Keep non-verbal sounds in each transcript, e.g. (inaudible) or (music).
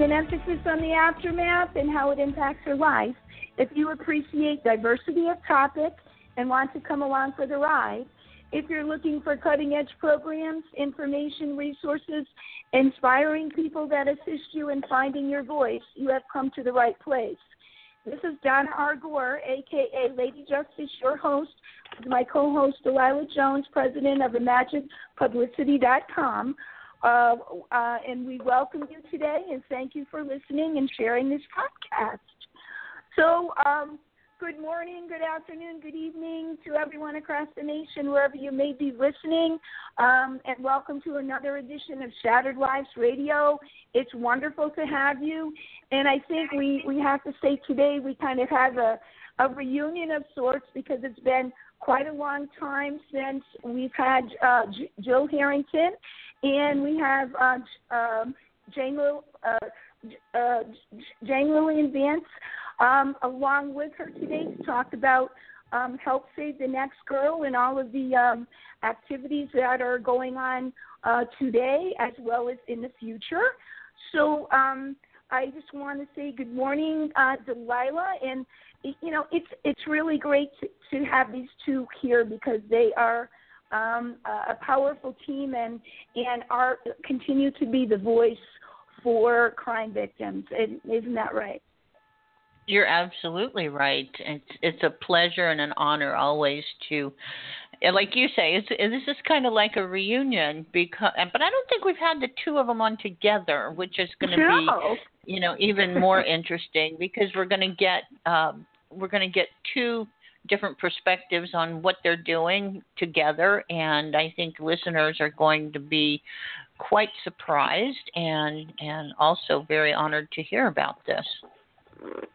with an emphasis on the aftermath and how it impacts her life. If you appreciate diversity of topic and want to come along for the ride, if you're looking for cutting edge programs, information, resources, inspiring people that assist you in finding your voice, you have come to the right place. This is Donna R. Gore, aka Lady Justice, your host, my co host Delilah Jones, president of ImaginePublicity.com. Uh, uh, and we welcome you today and thank you for listening and sharing this podcast. So, um, good morning, good afternoon, good evening to everyone across the nation, wherever you may be listening. Um, and welcome to another edition of Shattered Lives Radio. It's wonderful to have you. And I think we, we have to say today we kind of have a, a reunion of sorts because it's been quite a long time since we've had uh, J- Gil Harrington and we have uh, um, Jane, uh, uh, Jane Lillian Vance um, along with her today to talk about um, Help Save the Next Girl and all of the um, activities that are going on uh, today as well as in the future. So um, I just want to say good morning, uh, Delilah, and you know it's it's really great to, to have these two here because they are um, a powerful team and and are continue to be the voice for crime victims. And isn't that right? You're absolutely right. It's it's a pleasure and an honor always to, like you say, it's this is kind of like a reunion because, but I don't think we've had the two of them on together, which is going to no. be, you know, even more interesting because we're going to get um, we're going to get two different perspectives on what they're doing together, and I think listeners are going to be quite surprised and and also very honored to hear about this.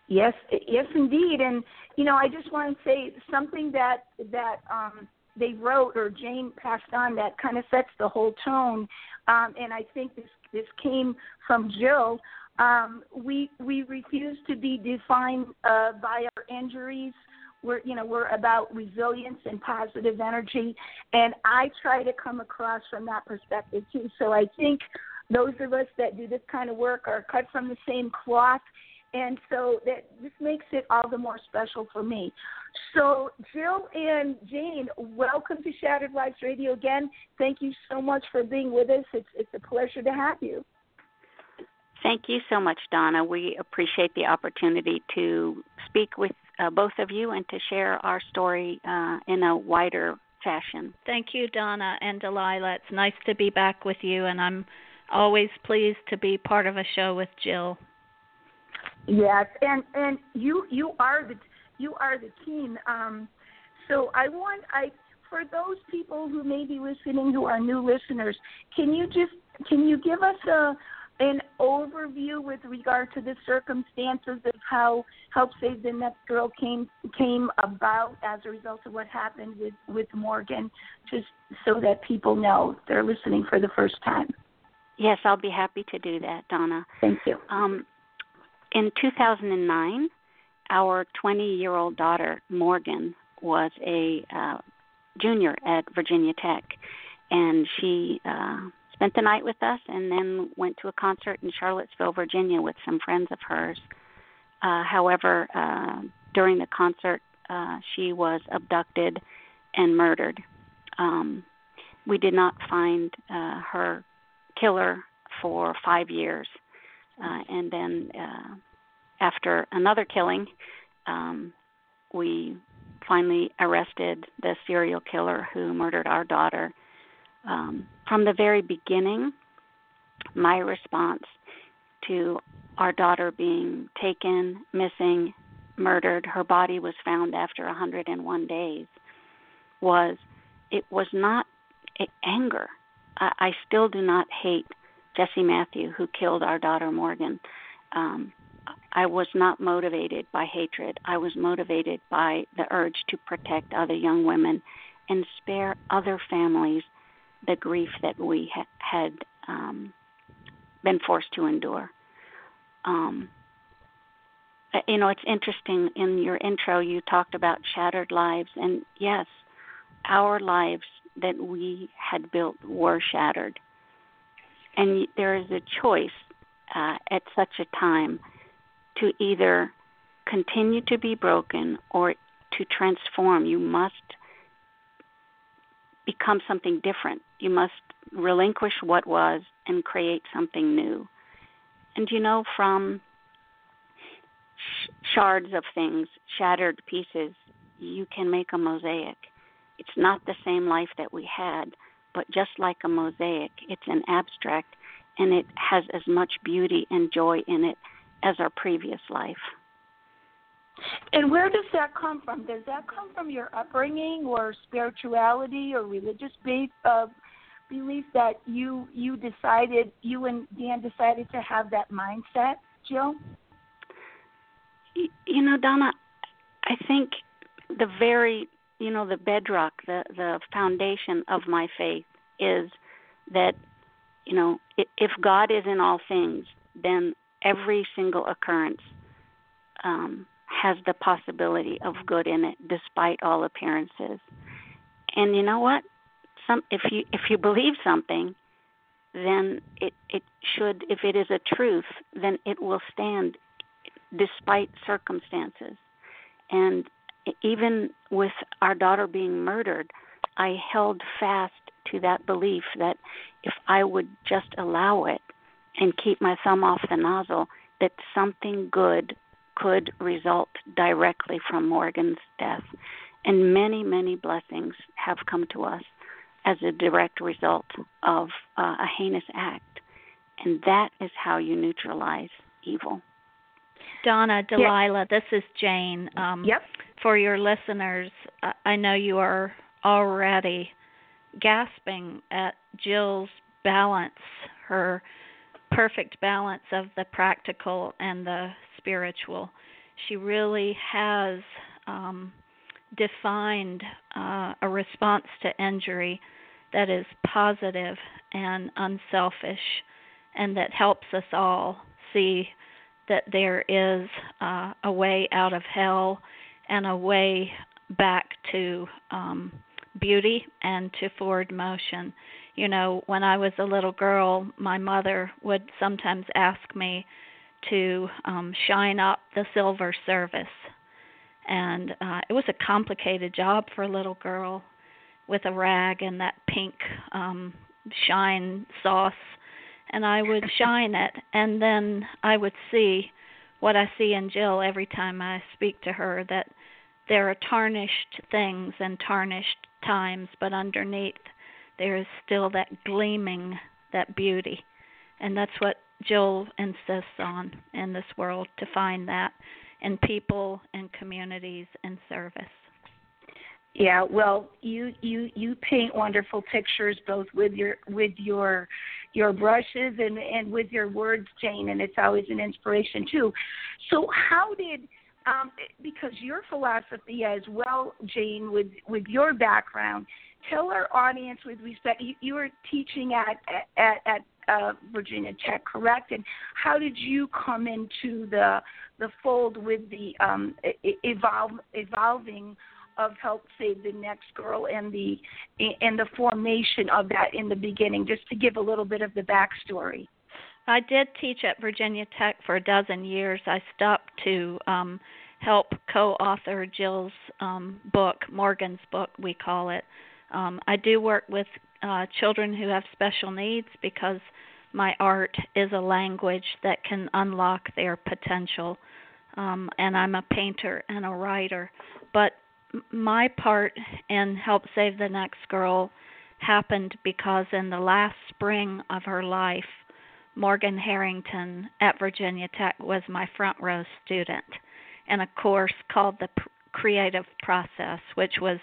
Yes, yes, indeed. And you know, I just want to say something that that um, they wrote or Jane passed on that kind of sets the whole tone. Um, and I think this this came from Gil. Um, we we refuse to be defined uh, by our injuries. We're you know we're about resilience and positive energy, and I try to come across from that perspective too. So I think those of us that do this kind of work are cut from the same cloth and so that this makes it all the more special for me. So, Gil and Jane, welcome to Shattered Lives Radio again. Thank you so much for being with us. It's it's a pleasure to have you. Thank you so much, Donna. We appreciate the opportunity to speak with uh, both of you and to share our story uh, in a wider fashion. Thank you, Donna and Delilah. It's nice to be back with you, and I'm always pleased to be part of a show with Gil. Yes, and and you you are the you are the team. Um, so I want I for those people who may be listening who are new listeners, can you just can you give us a an overview with regard to the circumstances of how Help Save the Next Girl came came about as a result of what happened with with Morgan, just so that people know they're listening for the first time. Yes, I'll be happy to do that, Donna. Thank you. Um, in 2009, our 20 year old daughter, Morgan, was a uh, junior at Virginia Tech, and she uh, spent the night with us and then went to a concert in Charlottesville, Virginia, with some friends of hers. Uh, however, uh, during the concert, uh, she was abducted and murdered. Um, we did not find uh, her killer for five years. Uh, and then uh, after another killing, um, we finally arrested the serial killer who murdered our daughter. Um, from the very beginning, my response to our daughter being taken, missing, murdered, her body was found after 101 days, was it was not anger. I, I still do not hate Jesse Matthew, who killed our daughter Morgan. Um, I was not motivated by hatred. I was motivated by the urge to protect other young women and spare other families the grief that we ha- had um, been forced to endure. Um, uh, you know, it's interesting in your intro, you talked about shattered lives, and yes, our lives that we had built were shattered. And there is a choice uh, at such a time to either continue to be broken or to transform. You must become something different. You must relinquish what was and create something new. And you know, from sh- shards of things, shattered pieces, you can make a mosaic. It's not the same life that we had, but just like a mosaic, it's an abstract and it has as much beauty and joy in it as our previous life. And where does that come from? Does that come from your upbringing or spirituality or religious base, uh, belief that you you decided you and Dan decided to have that mindset, Gil? You know, Donna, I think the very you know the bedrock, the the foundation of my faith is that you know if God is in all things, then every single occurrence um, has the possibility of good in it, despite all appearances. And you know what? Some if you if you believe something, then it it should if it is a truth, then it will stand despite circumstances. And even with our daughter being murdered, I held fast to that belief that if I would just allow it and keep my thumb off the nozzle, that something good could result directly from Morgan's death. And many, many blessings have come to us as a direct result of uh, a heinous act. And that is how you neutralize evil. Donna, Delilah, this is Jane. Um, yep. For your listeners, I know you are already gasping at Gil's balance, her perfect balance of the practical and the spiritual. She really has um, defined uh, a response to injury that is positive and unselfish and that helps us all see that there is uh, a way out of hell and a way back to um, beauty and to forward motion. You know, when I was a little girl, my mother would sometimes ask me to um, shine up the silver service. And uh, it was a complicated job for a little girl with a rag and that pink um, shine sauce. And I would (laughs) shine it, and then I would see what I see in Gil every time I speak to her that there are tarnished things and tarnished times, but underneath there is still that gleaming, that beauty. And that's what Gil insists on in this world to find that in people and communities and service. Yeah, well, you you you paint wonderful pictures both with your with your your brushes and and with your words, Jane, and it's always an inspiration too. So, how did um, because your philosophy as well, Jane, with with your background, tell our audience with respect. You, you were teaching at at, at uh, Virginia Tech, correct? And how did you come into the the fold with the um, evolve, evolving of Help Save the Next Girl and the and the formation of that in the beginning? Just to give a little bit of the backstory. I did teach at Virginia Tech for a dozen years. I stopped to um, help co-author Gil's um, book, Morgan's book, we call it. Um, I do work with uh, children who have special needs because my art is a language that can unlock their potential. Um, and I'm a painter and a writer. But my part in Help Save the Next Girl happened because in the last spring of her life, Morgan Harrington at Virginia Tech was my front row student in a course called the Creative Process, which was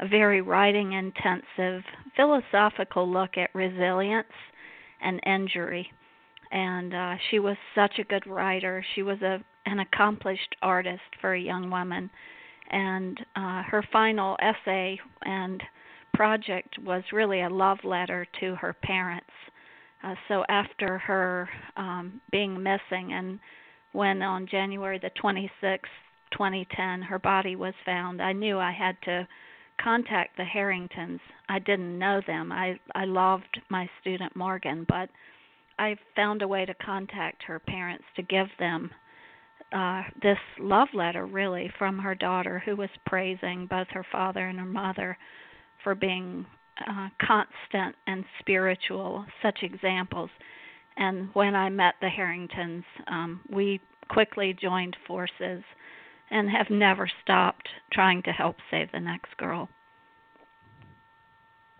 a very writing intensive philosophical look at resilience and injury. And uh, she was such a good writer. She was a an accomplished artist for a young woman. And uh, her final essay and project was really a love letter to her parents. Uh, so after her um, being missing, and when on January the 26th, 2010, her body was found, I knew I had to contact the Harringtons. I didn't know them. I I loved my student Morgan, but I found a way to contact her parents to give them uh this love letter really from her daughter who was praising both her father and her mother for being uh, constant and spiritual such examples and when I met the Harringtons um we quickly joined forces and have never stopped trying to help save the next girl.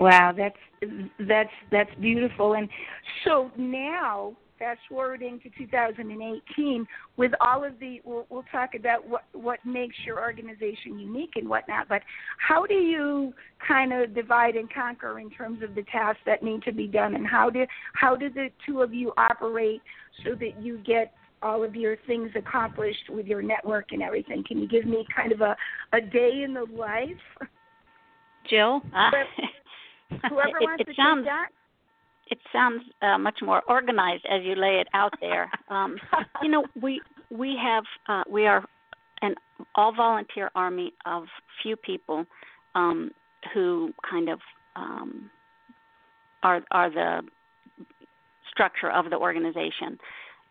Wow, that's that's that's beautiful. And so now, fast forwarding to 2018, with all of the, we'll, we'll talk about what what makes your organization unique and whatnot. But how do you kind of divide and conquer in terms of the tasks that need to be done, and how do how do the two of you operate so that you get all of your things accomplished with your network and everything. Can you give me kind of a, a day in the life? Gil? Uh, (laughs) Whoever it, wants it to sounds, that. It sounds uh, much more organized as you lay it out there. (laughs) Um, you know, we we have uh, we are an all volunteer army of few people um, who kind of um, are are the structure of the organization.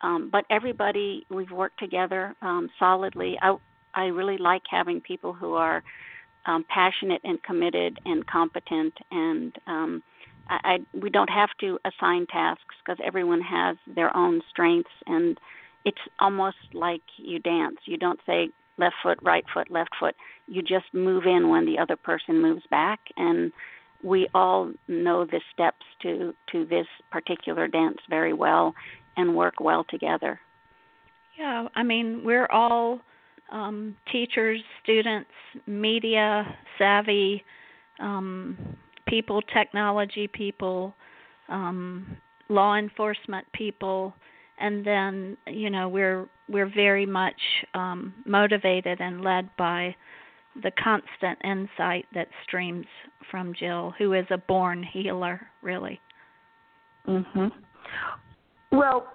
Um, but everybody, we've worked together um, solidly. I, I really like having people who are um, passionate and committed and competent, and um, I, I, we don't have to assign tasks because everyone has their own strengths, and it's almost like you dance. You don't say left foot, right foot, left foot. You just move in when the other person moves back, and we all know the steps to to this particular dance very well and work well together. Yeah, I mean, we're all um, teachers, students, media savvy um, people, technology people, um, law enforcement people, and then you know we're we're very much um, motivated and led by the constant insight that streams from Gil, who is a born healer, really. Mhm. Well,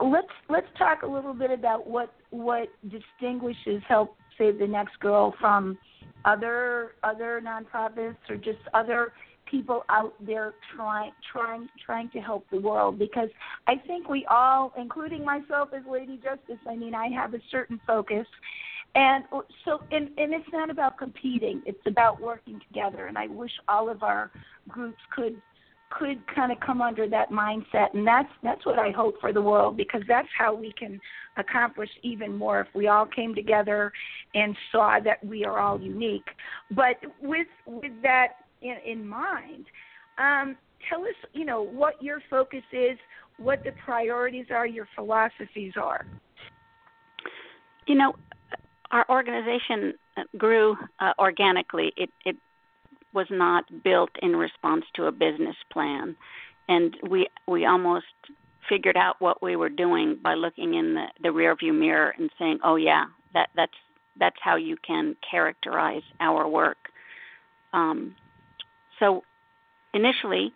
let's let's talk a little bit about what what distinguishes Help Save the Next Girl from other other nonprofits or just other people out there trying trying trying to help the world. Because I think we all including myself as Lady Justice I mean I have a certain focus. And uh, so and and it's not about competing. It's about working together. And I wish all of our groups could could kind of come under that mindset and that's that's what I hope for the world because that's how we can accomplish even more if we all came together and saw that we are all unique. But with with that in, in mind um, tell us you know what your focus is what the priorities are your philosophies are. You know our organization grew uh, organically. It it was not built in response to a business plan, and we we almost figured out what we were doing by looking in the, the rearview mirror and saying, "Oh yeah, that that's that's how you can characterize our work." Um, so initially,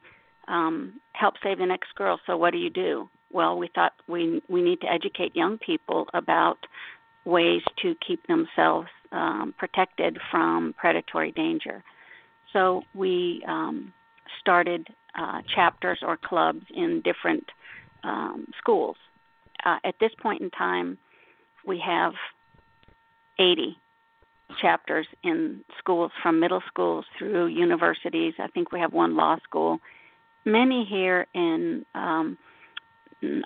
um, help save the next girl. So what do you do? Well, we thought we we need to educate young people about ways to keep themselves um, protected from predatory danger. So we um, started uh, chapters or clubs in different um, schools. Uh, at this point in time, we have 80 chapters in schools from middle schools through universities. I think we have one law school. Many here in um,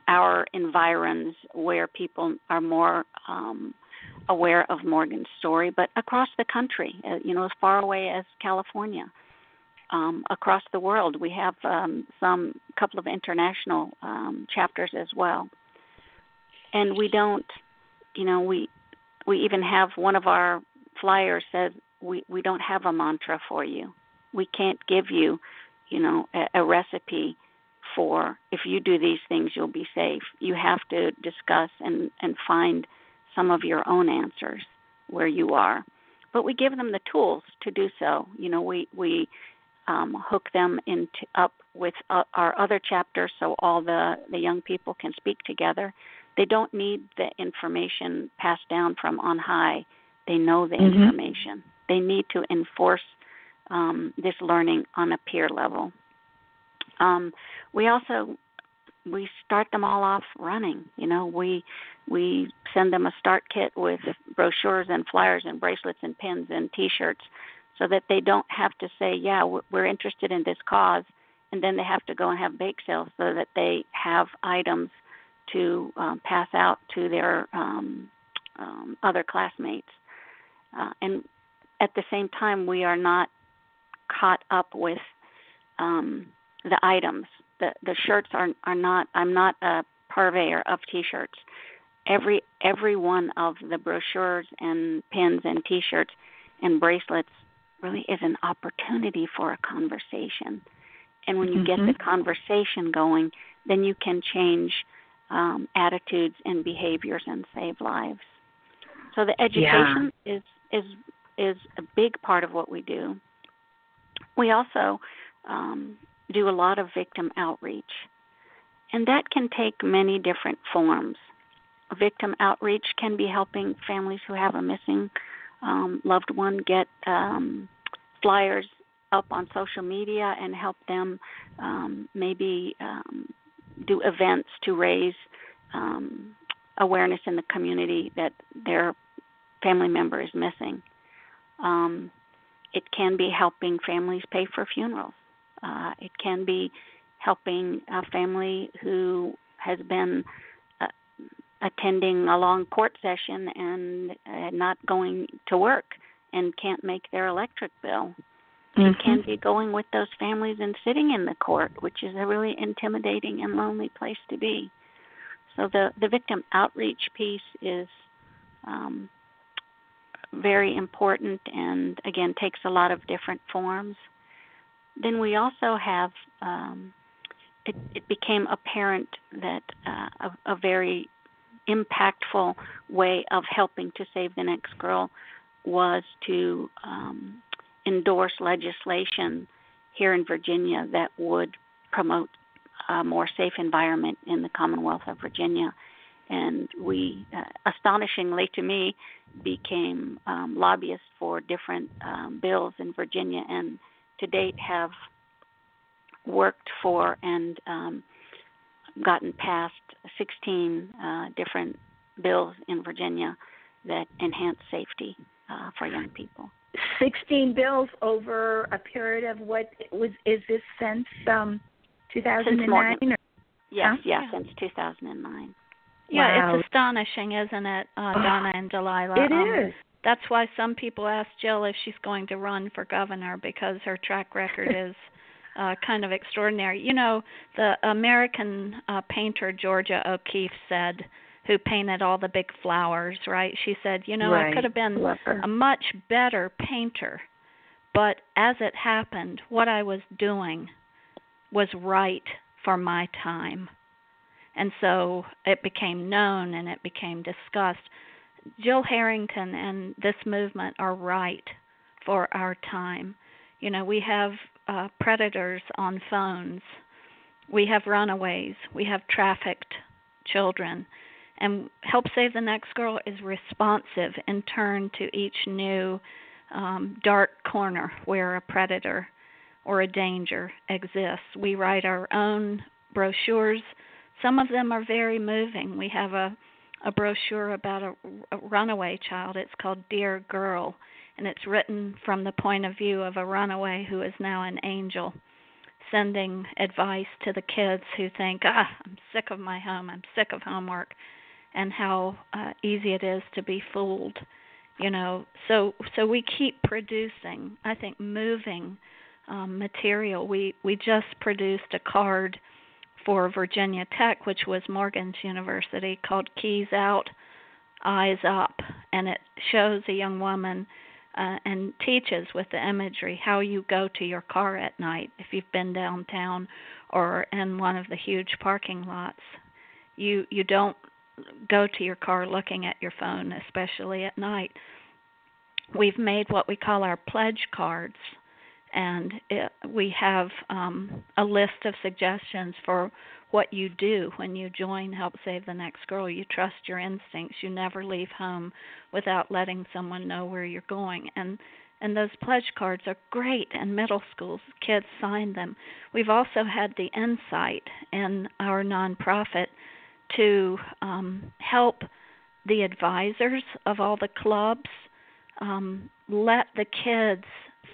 our environs where people are more um, aware of Morgan's story, but across the country, uh, you know, as far away as California, um, across the world, we have um, some couple of international um, chapters as well. And we don't, you know, we we even have one of our flyers says we we don't have a mantra for you. We can't give you, you know, a, a recipe for if you do these things you'll be safe. You have to discuss and and find some of your own answers where you are. But we give them the tools to do so. You know, we we um, hook them into up with uh, our other chapters so all the the young people can speak together. They don't need the information passed down from on high. They know the mm-hmm. information. They need to enforce um, this learning on a peer level. Um, we also we start them all off running. You know, we we send them a start kit with brochures and flyers and bracelets and pins and T-shirts, so that they don't have to say, "Yeah, we're interested in this cause," and then they have to go and have bake sales, so that they have items to um, pass out to their um, um, other classmates. Uh, and at the same time, we are not caught up with um, the items. The the shirts are are not. I'm not a purveyor of T-shirts. Every every one of the brochures and pins and T-shirts and bracelets really is an opportunity for a conversation. And when you mm-hmm. get the conversation going, then you can change um, attitudes and behaviors and save lives. So the education yeah. is is is a big part of what we do. We also um, do a lot of victim outreach, and that can take many different forms. Victim outreach can be helping families who have a missing um, loved one get um, flyers up on social media and help them um, maybe um, do events to raise um, awareness in the community that their family member is missing. Um, it can be helping families pay for funerals. Uh, it can be helping a family who has been uh, attending a long court session and uh, not going to work and can't make their electric bill. Mm-hmm. It can be going with those families and sitting in the court, which is a really intimidating and lonely place to be. So the the victim outreach piece is um, very important and again takes a lot of different forms. Then we also have um, it, it, became apparent that uh, a, a, very impactful way of helping to save the next girl was to um, endorse legislation here in Virginia that would promote a more safe environment in the Commonwealth of Virginia. And we, uh, astonishingly to me, became um, lobbyists for different um, bills in Virginia and to date have worked for and um, gotten past 16 uh, different bills in Virginia that enhance safety uh, for young people. 16 bills over a period of what was is this since um 2009 yes yeah, yeah. since 2009 yeah wow. it's astonishing isn't it uh donna and delilah? It um, is. That's why some people ask gil if she's going to run for governor because her track record (laughs) is uh kind of extraordinary you know the american uh painter georgia o'keeffe said who painted all the big flowers, right? She said, you know, right. I could have been a much better painter, but as it happened, what I was doing was right for my time. And so it became known and it became discussed. Gil Harrington and this movement are right for our time. You know, we have uh, predators on phones, we have runaways, we have trafficked children and Help Save the Next Girl is responsive in turn to each new um, dark corner where a predator or a danger exists. We write our own brochures. Some of them are very moving. We have a, a brochure about a, a runaway child. It's called Dear Girl, and it's written from the point of view of a runaway who is now an angel sending advice to the kids who think, ah, I'm sick of my home, I'm sick of homework, and how uh, easy it is to be fooled you know so so we keep producing i think moving um, material we we just produced a card for virginia tech which was morgan's university called keys out eyes up. And it shows a young woman uh, and teaches with the imagery how you go to your car at night if you've been downtown or in one of the huge parking lots. You you don't go to your car looking at your phone, especially at night. We've made what we call our pledge cards, and it, we have um, a list of suggestions for what you do when you join Help Save the Next Girl. You trust your instincts. You never leave home without letting someone know where you're going. And And those pledge cards are great in middle schools. Kids sign them. We've also had the insight in our nonprofit to um, help the advisors of all the clubs um, let the kids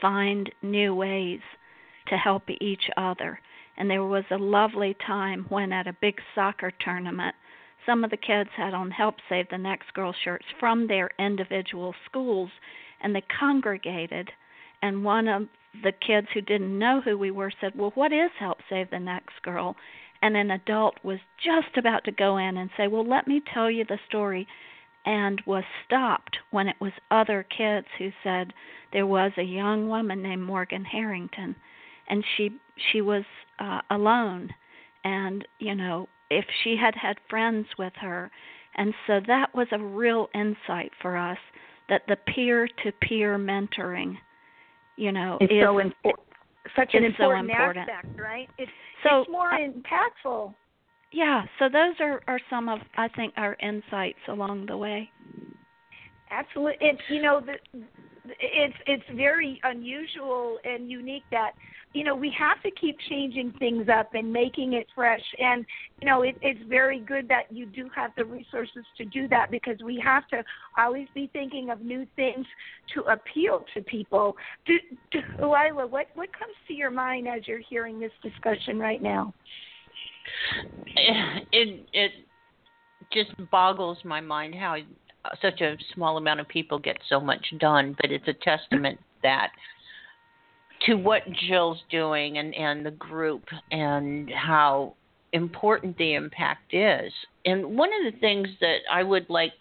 find new ways to help each other. And there was a lovely time when, at a big soccer tournament, some of the kids had on Help Save the Next Girl shirts from their individual schools, and they congregated. And one of the kids who didn't know who we were said, Well, what is Help Save the Next Girl? And an adult was just about to go in and say, Well, let me tell you the story and was stopped when it was other kids who said there was a young woman named Morgan Harrington and she she was uh, alone. And you know if she had had friends with her and so that was a real insight for us that the peer to peer mentoring you know it's is so important such an important, so important, aspect right? It's, so, it's more impactful yeah, so those are, are some of I think our insights along the way. Absolutely, it's you know the, it's it's very unusual and unique that you know we have to keep changing things up and making it fresh and you know it, it's very good that you do have the resources to do that because we have to always be thinking of new things to appeal to people. Do, do, Lila, what what comes to your mind as you're hearing this discussion right now? It it just boggles my mind how such a small amount of people get so much done, but it's a testament that to what Gil's doing and and the group and how important the impact is. And one of the things that I would like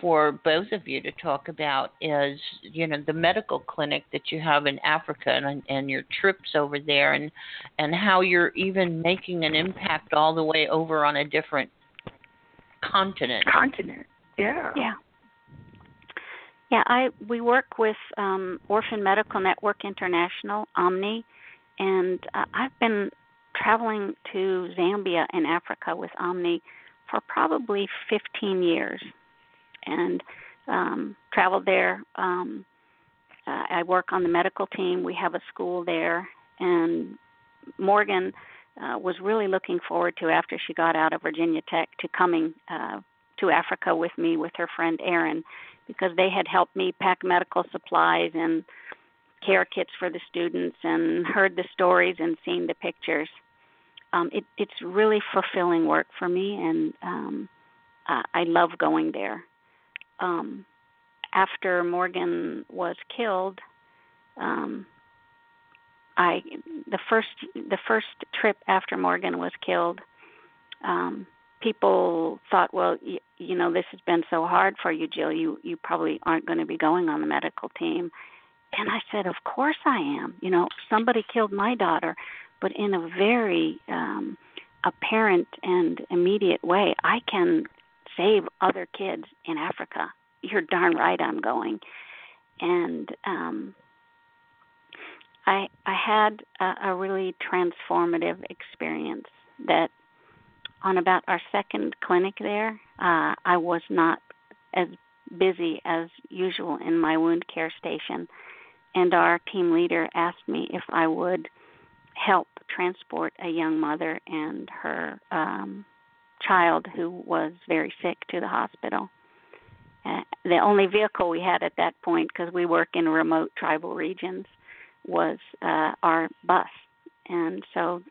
for both of you to talk about is you know the medical clinic that you have in Africa and and your trips over there and and how you're even making an impact all the way over on a different continent. Continent. Yeah. Yeah. Yeah, I we work with um, Orphan Medical Network International, Omni, and uh, I've been traveling to Zambia in Africa with Omni for probably 15 years and um, traveled there. Um, uh, I work on the medical team. We have a school there, and Morgan uh, was really looking forward to after she got out of Virginia Tech to coming uh, to Africa with me with her friend Erin, because they had helped me pack medical supplies and care kits for the students and heard the stories and seen the pictures. Um, it, it's really fulfilling work for me, and um, uh, I love going there um, after Morgan was killed, um, I the first the first trip after Morgan was killed, um, people thought, well, y- you know, this has been so hard for you, Gil. You you probably aren't going to be going on the medical team. And I said, of course I am. You know, somebody killed my daughter, but in a very um, apparent and immediate way. I can save other kids in Africa. You're darn right I'm going. And um I I had a, a really transformative experience that on about our second clinic there, uh I was not as busy as usual in my wound care station and our team leader asked me if I would help transport a young mother and her um child who was very sick to the hospital. Uh, the only vehicle we had at that point, because we work in remote tribal regions, was uh, our bus. And so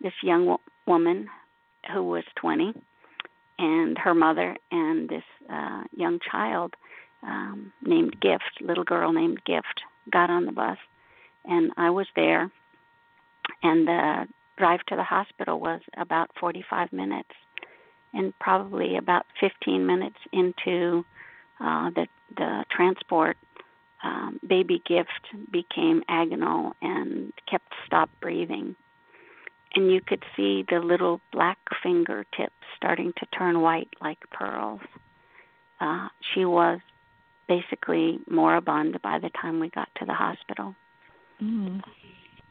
this young wo- woman who was 20 and her mother and this uh, young child um, named Gift, little girl named Gift, got on the bus. And I was there. And the drive to the hospital was about 45 minutes and probably about 15 minutes into uh, the the transport, um, baby gift became agonal and kept stop breathing, and you could see the little black fingertips starting to turn white like pearls. Uh, she was basically moribund by the time we got to the hospital. Mm.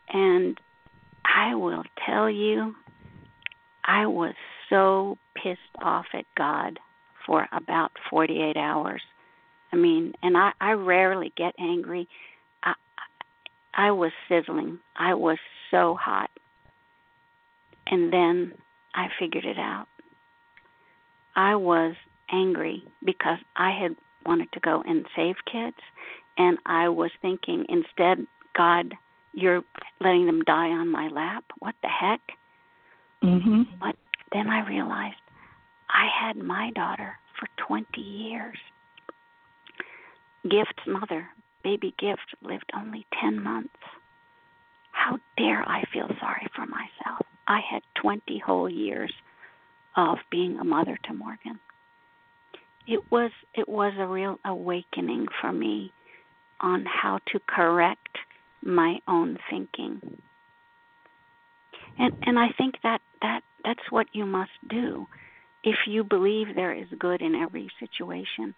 And I will tell you, I was so pissed off at God for about 48 hours. I mean, and I I rarely get angry. I I was sizzling. I was so hot. And then I figured it out. I was angry because I had wanted to go and save kids and I was thinking instead, God, you're letting them die on my lap. What the heck? Mhm. But then I realized I had my daughter for 20 years. Gift's mother, baby Gift, lived only 10 months. How dare I feel sorry for myself? I had 20 whole years of being a mother to Morgan. It was it was a real awakening for me on how to correct my own thinking. And and I think that that that's what you must do. If you believe there is good in every situation,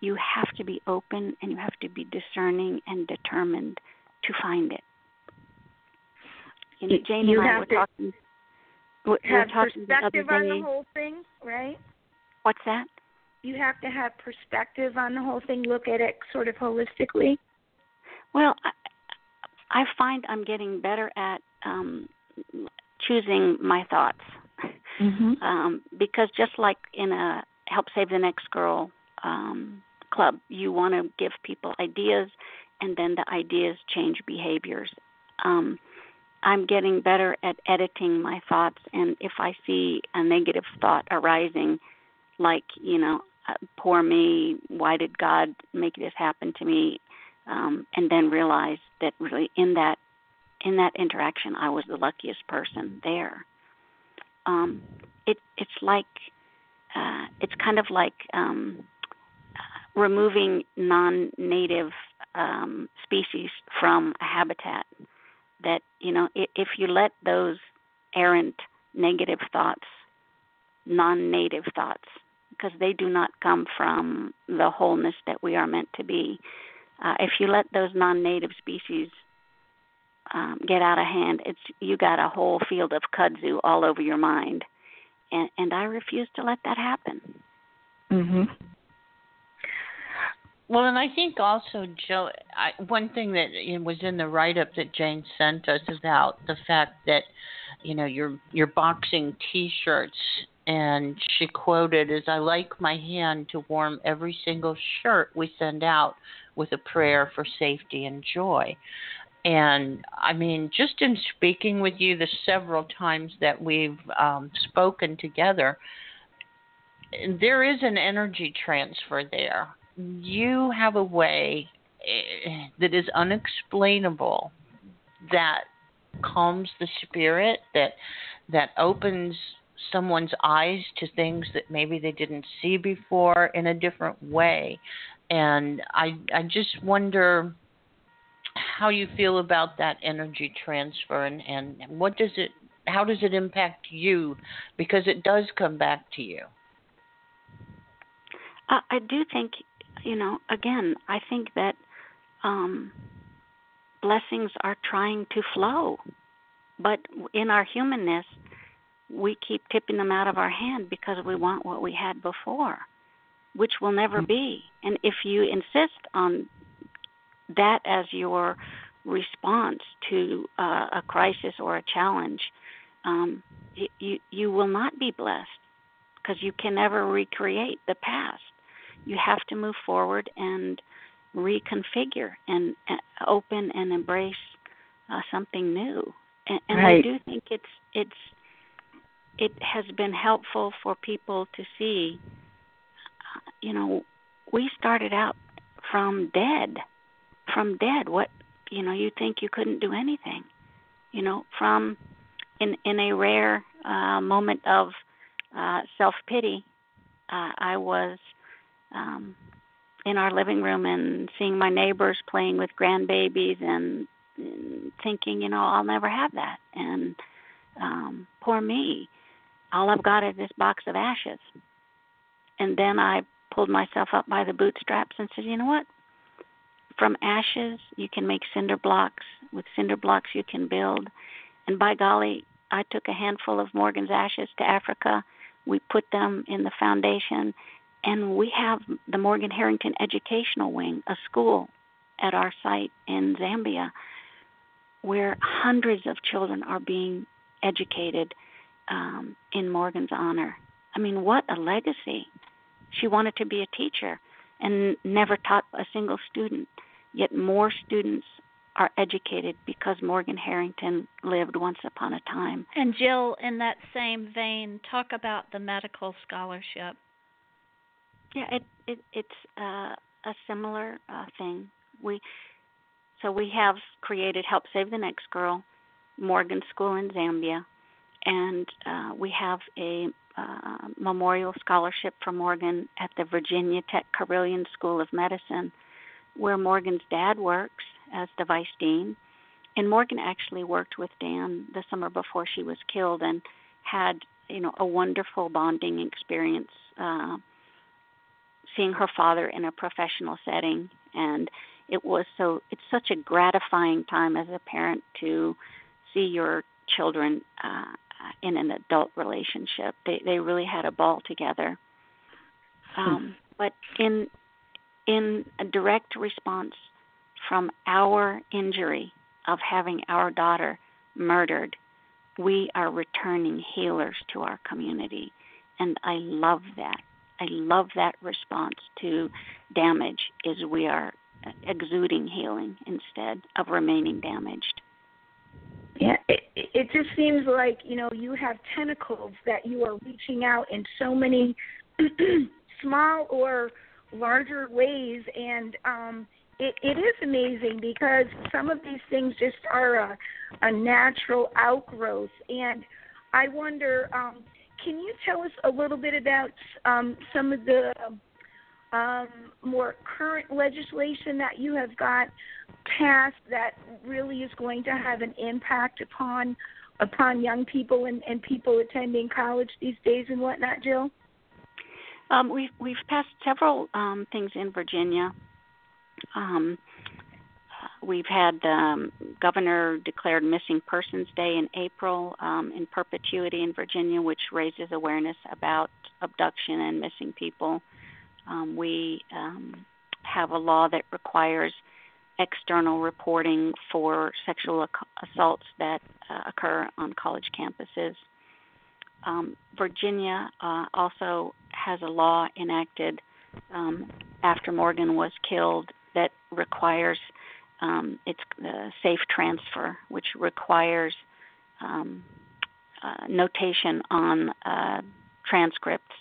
you have to be open and you have to be discerning and determined to find it. You know, Jane you and I have were to talking. We we were have talking the perspective on the whole thing, right? What's that? You have to have perspective on the whole thing. Look at it sort of holistically. Well, I, I find I'm getting better at um, choosing my thoughts Mhm. um, because just like in a help save the next girl um, club, you want to give people ideas, and then the ideas change behaviors. Um, I'm getting better at editing my thoughts, and if I see a negative thought arising, like you know, uh, poor me, why did God make this happen to me? Um, and then realize that really in that in that interaction, I was the luckiest person there. Um, it it's like uh, it's kind of like um, uh, removing non-native um, species from a habitat. That you know, if, if you let those errant negative thoughts, non-native thoughts, because they do not come from the wholeness that we are meant to be. Uh, if you let those non-native species um, get out of hand, it's you got a whole field of kudzu all over your mind, and and I refuse to let that happen. Mhm. Well, and I think also, Joe, I, one thing that was in the write-up that Jane sent us about the fact that, you know, your your boxing T-shirts, and she quoted, "As I like my hand to warm every single shirt we send out with a prayer for safety and joy." And I mean, just in speaking with you the several times that we've um, spoken together, there is an energy transfer there. You have a way eh, that is unexplainable that calms the spirit that that opens someone's eyes to things that maybe they didn't see before in a different way. And i i just wonder how you feel about that energy transfer and and what does it how does it impact you? Because it does come back to you. I, I do think, you know, again, I think that um, blessings are trying to flow, but in our humanness, we keep tipping them out of our hand because we want what we had before, which will never be. And if you insist on that as your response to uh, a crisis or a challenge, um, you, you will not be blessed because you can never recreate the past. You have to move forward and reconfigure and uh, open and embrace uh, something new. And, and I do think it's it's it has been helpful for people to see. uh, You know, we started out from dead, from dead. What you know, you think you couldn't do anything. You know, from in in a rare uh, moment of uh, self pity, uh, I was um, in our living room and seeing my neighbors playing with grandbabies and, and thinking, you know, I'll never have that. And um, poor me, all I've got is this box of ashes. And then I pulled myself up by the bootstraps and said, you know what? From ashes, you can make cinder blocks. With cinder blocks, you can build. And by golly, I took a handful of Morgan's ashes to Africa. We put them in the foundation, and we have the Morgan Harrington Educational Wing, a school at our site in Zambia, where hundreds of children are being educated um, in Morgan's honor. I mean, what a legacy! She wanted to be a teacher and never taught a single student. Yet more students are educated because Morgan Harrington lived once upon a time. And Gil, in that same vein, talk about the medical scholarship. Yeah, it, it it's uh, a similar uh, thing. We so we have created Help Save the Next Girl, Morgan School in Zambia, and uh, we have a uh, memorial scholarship for Morgan at the Virginia Tech Carilion School of Medicine, where Morgan's dad works as the vice dean. And Morgan actually worked with Dan the summer before she was killed and had, you know, a wonderful bonding experience uh, seeing her father in a professional setting and it was so it's such a gratifying time as a parent to see your children uh, in an adult relationship. They they really had a ball together. Um, but in in a direct response from our injury of having our daughter murdered, we are returning healers to our community, and I love that. I love that response to damage is we are exuding healing instead of remaining damaged. Yeah, it, it just seems like you know you have tentacles that you are reaching out in so many (clears throat) small or larger ways, and um, it, it is amazing because some of these things just are a, a natural outgrowth, and I wonder, um, can you tell us a little bit about um, some of the um, more current legislation that you have got passed that really is going to have an impact upon upon young people and, and people attending college these days and whatnot, Gil? Um, we've we've passed several um, things in Virginia. Um, we've had um, governor declared Missing Persons Day in April um, in perpetuity in Virginia, which raises awareness about abduction and missing people. Um, we um, have a law that requires external reporting for sexual assaults that uh, occur on college campuses. Um, Virginia uh, also has a law enacted um, after Morgan was killed that requires um, it's the safe transfer, which requires um, uh, notation on uh, transcripts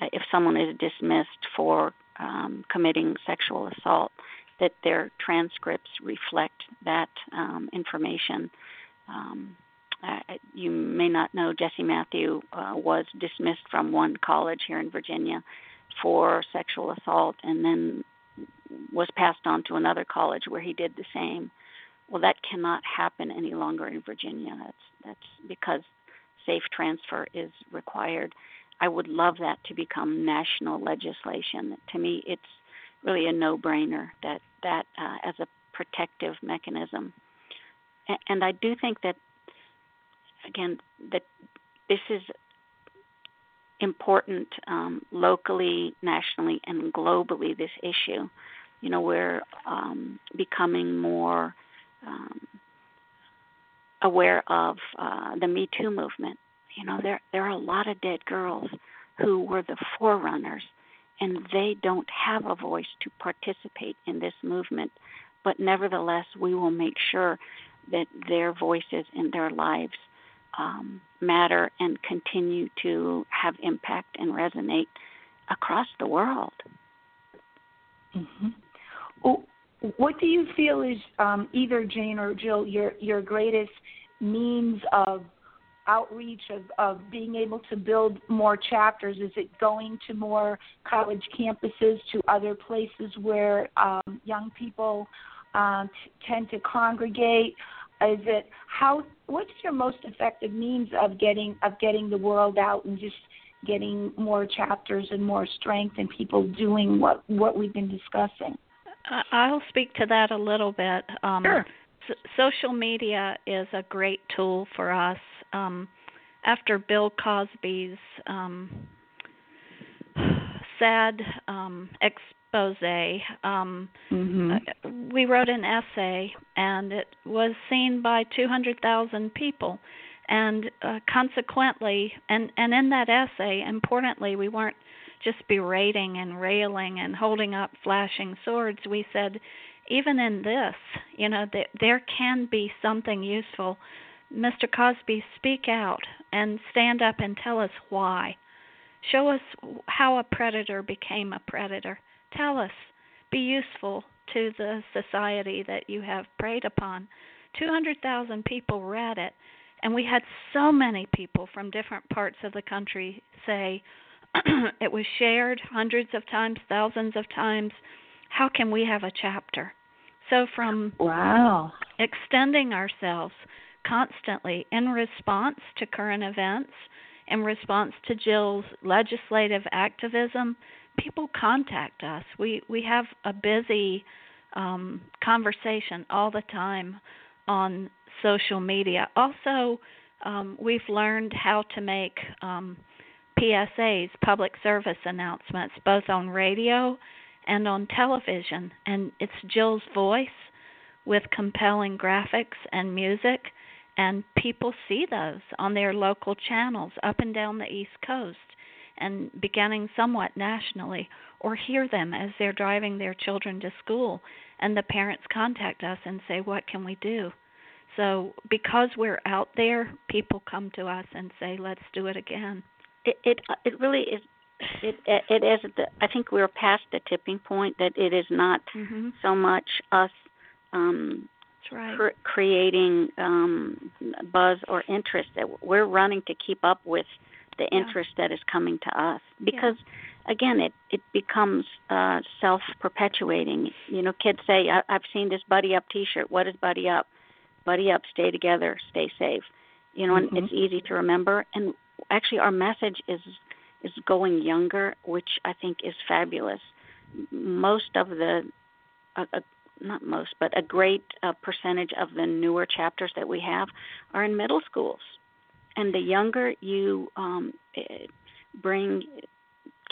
uh, if someone is dismissed for um, committing sexual assault, that their transcripts reflect that um, information. Um, uh, you may not know Jesse Matthew uh, was dismissed from one college here in Virginia for sexual assault and then was passed on to another college where he did the same. Well, that cannot happen any longer in Virginia. That's that's because safe transfer is required. I would love that to become national legislation. To me, it's really a no-brainer that that uh, as a protective mechanism. And, and I do think that again that this is important um, locally, nationally, and globally. This issue, you know, we're um, becoming more um, aware of uh, the Me Too movement you know, there there are a lot of dead girls who were the forerunners and they don't have a voice to participate in this movement. But nevertheless, we will make sure that their voices and their lives um, matter and continue to have impact and resonate across the world. Mm-hmm. What do you feel is um, either Jane or Gil your your greatest means of outreach of, of being able to build more chapters? Is it going to more college campuses, to other places where um, young people um, t- tend to congregate? Is it how? What's your most effective means of getting of getting the world out and just getting more chapters and more strength and people doing what what we've been discussing? I'll speak to that a little bit. Um, sure. social media is a great tool for us um, after Bill Cosby's um, (sighs) sad um, exposure expose. Um, mm-hmm. uh, we wrote an essay, and it was seen by 200,000 people. And uh, consequently, and and in that essay, importantly, we weren't just berating and railing and holding up flashing swords. We said, even in this, you know, that there can be something useful. Mr. Cosby, speak out and stand up and tell us why. Show us how a predator became a predator. Tell us. Be useful to the society that you have preyed upon. 200,000 people read it, and we had so many people from different parts of the country say (clears throat) it was shared hundreds of times, thousands of times. How can we have a chapter? So, from wow, extending ourselves constantly in response to current events, in response to Gil's legislative activism, people contact us. We we have a busy um, conversation all the time on social media. Also, um, we've learned how to make um, PSAs, public service announcements, both on radio and on television. And it's Gil's voice with compelling graphics and music, and people see those on their local channels up and down the East Coast and beginning somewhat nationally, or hear them as they're driving their children to school, and the parents contact us and say, What can we do? So, because we're out there, people come to us and say, Let's do it again it it it really is it it is the, I think we're past the tipping point that it is not mm-hmm. so much us um right. cr- creating um buzz or interest that we're running to keep up with the yeah. interest that is coming to us because yeah. again it it becomes uh self perpetuating you know kids say I, i've seen this buddy up t-shirt what is buddy up buddy up stay together stay safe you know mm-hmm. and it's easy to remember and actually our message is is going younger, which I think is fabulous. Most of the uh, uh, not most, but a great uh, percentage of the newer chapters that we have are in middle schools. And the younger you um, eh, bring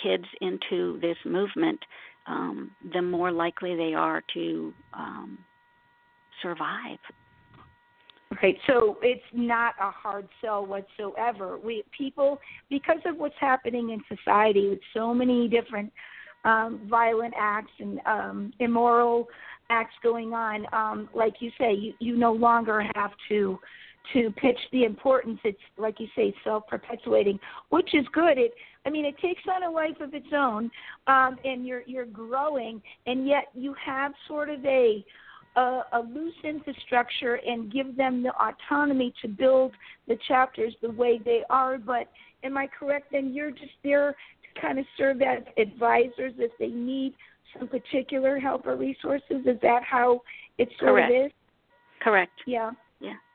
kids into this movement, um, the more likely they are to um, survive. Right. So it's not a hard sell whatsoever. We people because of what's happening in society with so many different um, violent acts and um, immoral acts going on. Um, like you say, you, you no longer have to to pitch the importance. It's like you say, self perpetuating, which is good. It I mean, it takes on a life of its own, um, and you're you're growing, and yet you have sort of a a, a loose infrastructure and give them the autonomy to build the chapters the way they are. But am I correct? Then you're just there to kind of serve as advisors if they need some particular help or resources. Is that how it sort Correct. of is? Correct. Yeah.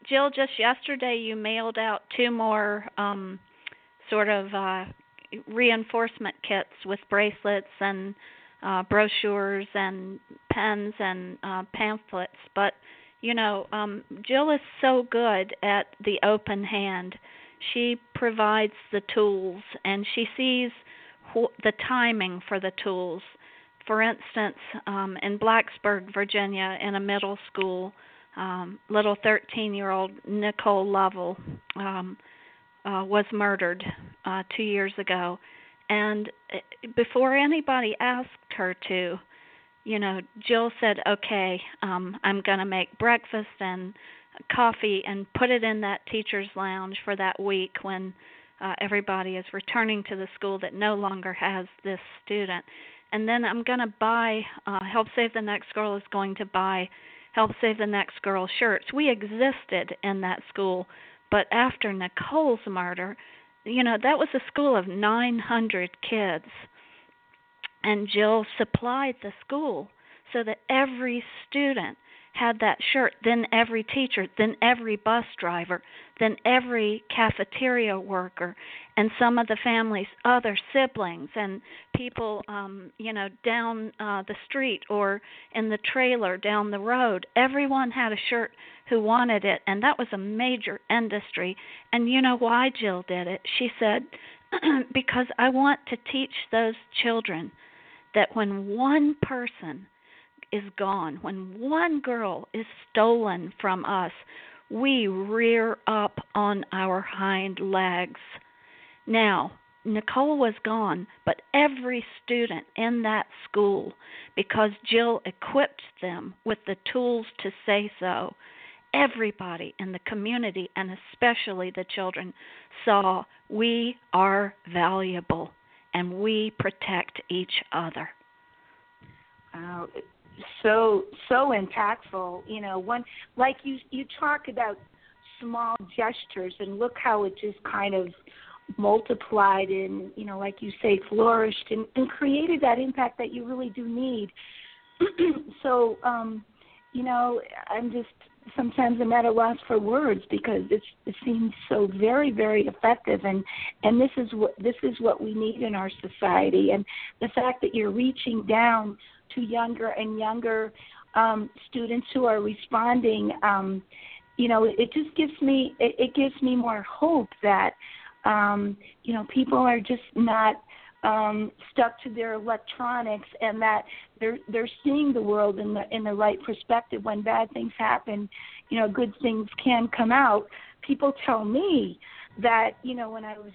Gil, just yesterday you mailed out two more um, sort of uh, reinforcement kits with bracelets and uh, brochures and pens and uh, pamphlets. But you know, um, Gil is so good at the open hand. She provides the tools and she sees wh- the timing for the tools. For instance, um, in Blacksburg, Virginia, in a middle school, um, little 13 year old Nicole Lovell um, uh, was murdered uh, two years ago and eh, before anybody asked her to, you know, Gil said, "Okay, um, I'm going to make breakfast and coffee and put it in that teacher's lounge for that week when uh, everybody is returning to the school that no longer has this student. And then I'm going to buy uh, Help Save the Next Girl is going to buy Help Save the Next Girl shirts. We existed in that school, but after Nicole's murder, you know, that was a school of 900 kids. And Gil supplied the school so that every student had that shirt, then every teacher, then every bus driver, then every cafeteria worker, and some of the family's other siblings and people, um, you know, down uh, the street or in the trailer down the road. Everyone had a shirt who wanted it, and that was a major industry. And you know why Gil did it? She said, (clears throat) because I want to teach those children that when one person is gone, when one girl is stolen from us, we rear up on our hind legs. Now, Nicole was gone, but every student in that school, because Gil equipped them with the tools to say so, everybody in the community and especially the children saw we are valuable and we protect each other. Wow, so so impactful. You know, one like you you talk about small gestures and look how it just kind of multiplied and you know like you say flourished and, and created that impact that you really do need (clears throat) so um you know i'm just sometimes i'm at a loss for words because it's, it seems so very very effective and and this is what this is what we need in our society and the fact that you're reaching down to younger and younger um students who are responding um you know it just gives me it, it gives me more hope that um, you know, people are just not um, stuck to their electronics, and that they're they're seeing the world in the in the right perspective. When bad things happen, you know, good things can come out. People tell me that you know when I was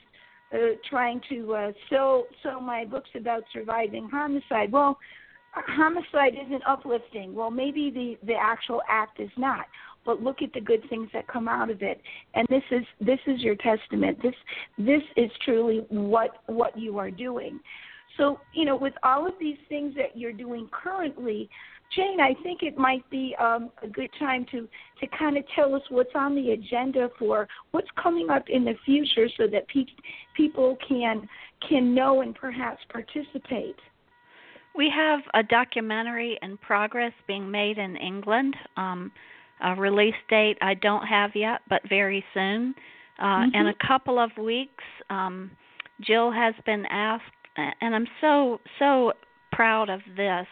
uh, trying to uh, sell sell my books about surviving homicide. Well, homicide isn't uplifting. Well, maybe the the actual act is not but look at the good things that come out of it. And this is this is your testament. This this is truly what what you are doing. So you know with all of these things that you're doing currently jane i think it might be um, a good time to to kind of tell us what's on the agenda for what's coming up in the future so that pe- people can can know and perhaps participate we have a documentary in progress being made in england um, a release date I don't have yet, but very soon. Uh, mm-hmm. In a couple of weeks, um, Gil has been asked, and I'm so so proud of this.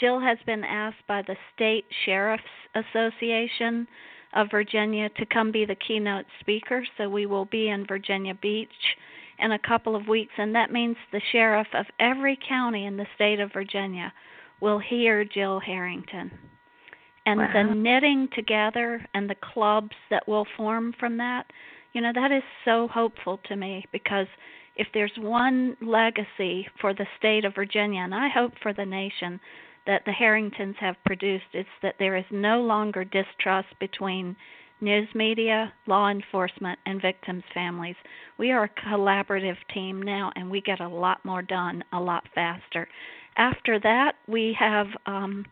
Gil has been asked by the State Sheriff's Association of Virginia to come be the keynote speaker. So we will be in Virginia Beach in a couple of weeks, and that means the sheriff of every county in the state of Virginia will hear Gil Harrington and wow. the knitting together and the clubs that will form from that you know that is so hopeful to me because if there's one legacy for the state of Virginia and I hope for the nation that the Harringtons have produced it's that there is no longer distrust between news media, law enforcement, and victims' families. We are a collaborative team now, and we get a lot more done a lot faster. After that, we have um,